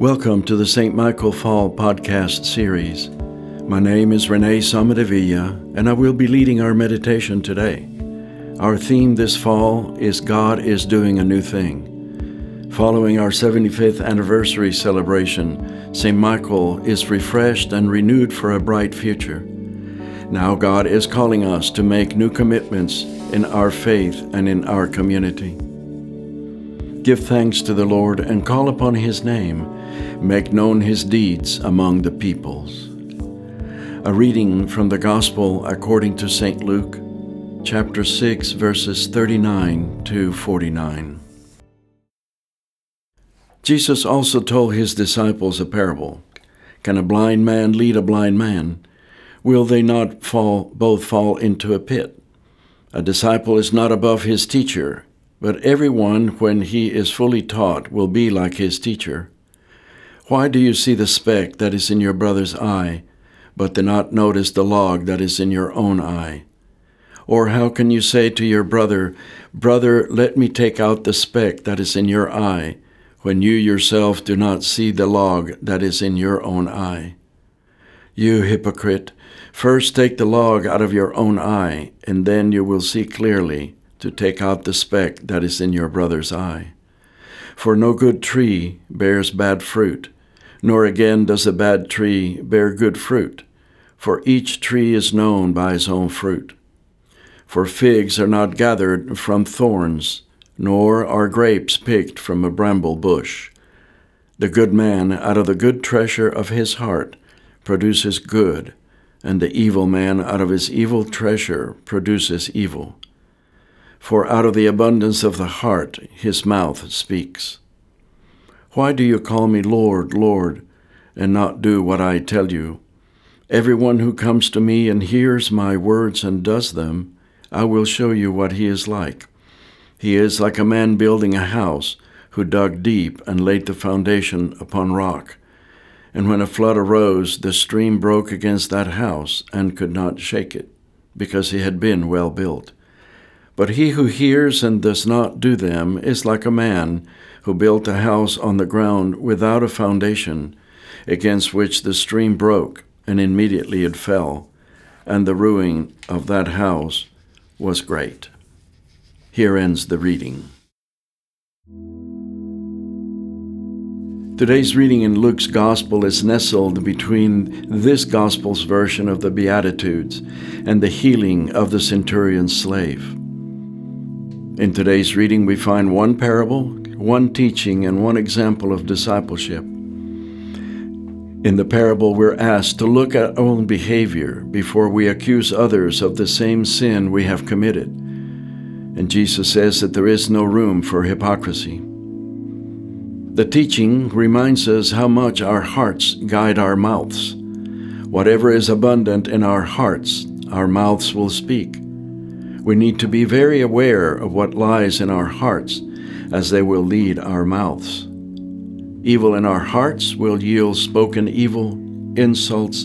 Welcome to the St. Michael Fall podcast series. My name is Rene Samadevilla, and I will be leading our meditation today. Our theme this fall is God is doing a new thing. Following our 75th anniversary celebration, St. Michael is refreshed and renewed for a bright future. Now God is calling us to make new commitments in our faith and in our community. Give thanks to the Lord and call upon his name. Make known his deeds among the peoples. A reading from the Gospel according to St. Luke, chapter 6, verses 39 to 49. Jesus also told his disciples a parable Can a blind man lead a blind man? Will they not fall, both fall into a pit? A disciple is not above his teacher but everyone, when he is fully taught, will be like his teacher. Why do you see the speck that is in your brother's eye, but do not notice the log that is in your own eye? Or how can you say to your brother, Brother, let me take out the speck that is in your eye, when you yourself do not see the log that is in your own eye? You hypocrite, first take the log out of your own eye, and then you will see clearly to take out the speck that is in your brother's eye. For no good tree bears bad fruit, nor again does a bad tree bear good fruit, for each tree is known by his own fruit. For figs are not gathered from thorns, nor are grapes picked from a bramble bush. The good man out of the good treasure of his heart produces good, and the evil man out of his evil treasure produces evil for out of the abundance of the heart his mouth speaks. Why do you call me Lord, Lord, and not do what I tell you? Everyone who comes to me and hears my words and does them, I will show you what he is like. He is like a man building a house who dug deep and laid the foundation upon rock. And when a flood arose, the stream broke against that house and could not shake it, because it had been well built. But he who hears and does not do them is like a man who built a house on the ground without a foundation, against which the stream broke, and immediately it fell, and the ruin of that house was great. Here ends the reading. Today's reading in Luke's Gospel is nestled between this Gospel's version of the Beatitudes and the healing of the centurion's slave. In today's reading, we find one parable, one teaching, and one example of discipleship. In the parable, we're asked to look at our own behavior before we accuse others of the same sin we have committed. And Jesus says that there is no room for hypocrisy. The teaching reminds us how much our hearts guide our mouths. Whatever is abundant in our hearts, our mouths will speak. We need to be very aware of what lies in our hearts, as they will lead our mouths. Evil in our hearts will yield spoken evil, insults,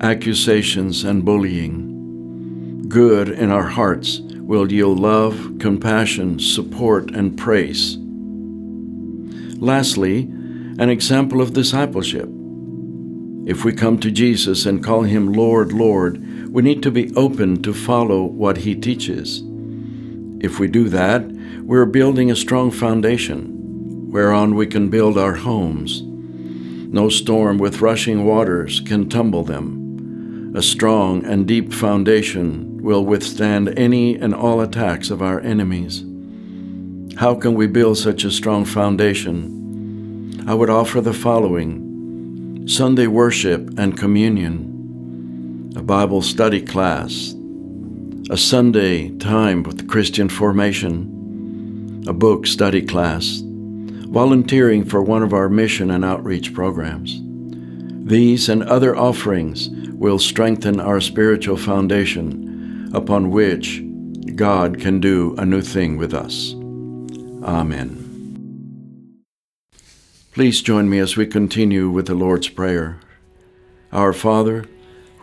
accusations, and bullying. Good in our hearts will yield love, compassion, support, and praise. Lastly, an example of discipleship. If we come to Jesus and call him Lord, Lord, we need to be open to follow what He teaches. If we do that, we're building a strong foundation whereon we can build our homes. No storm with rushing waters can tumble them. A strong and deep foundation will withstand any and all attacks of our enemies. How can we build such a strong foundation? I would offer the following Sunday worship and communion a Bible study class, a Sunday time with Christian formation, a book study class, volunteering for one of our mission and outreach programs. These and other offerings will strengthen our spiritual foundation upon which God can do a new thing with us. Amen. Please join me as we continue with the Lord's Prayer. Our Father,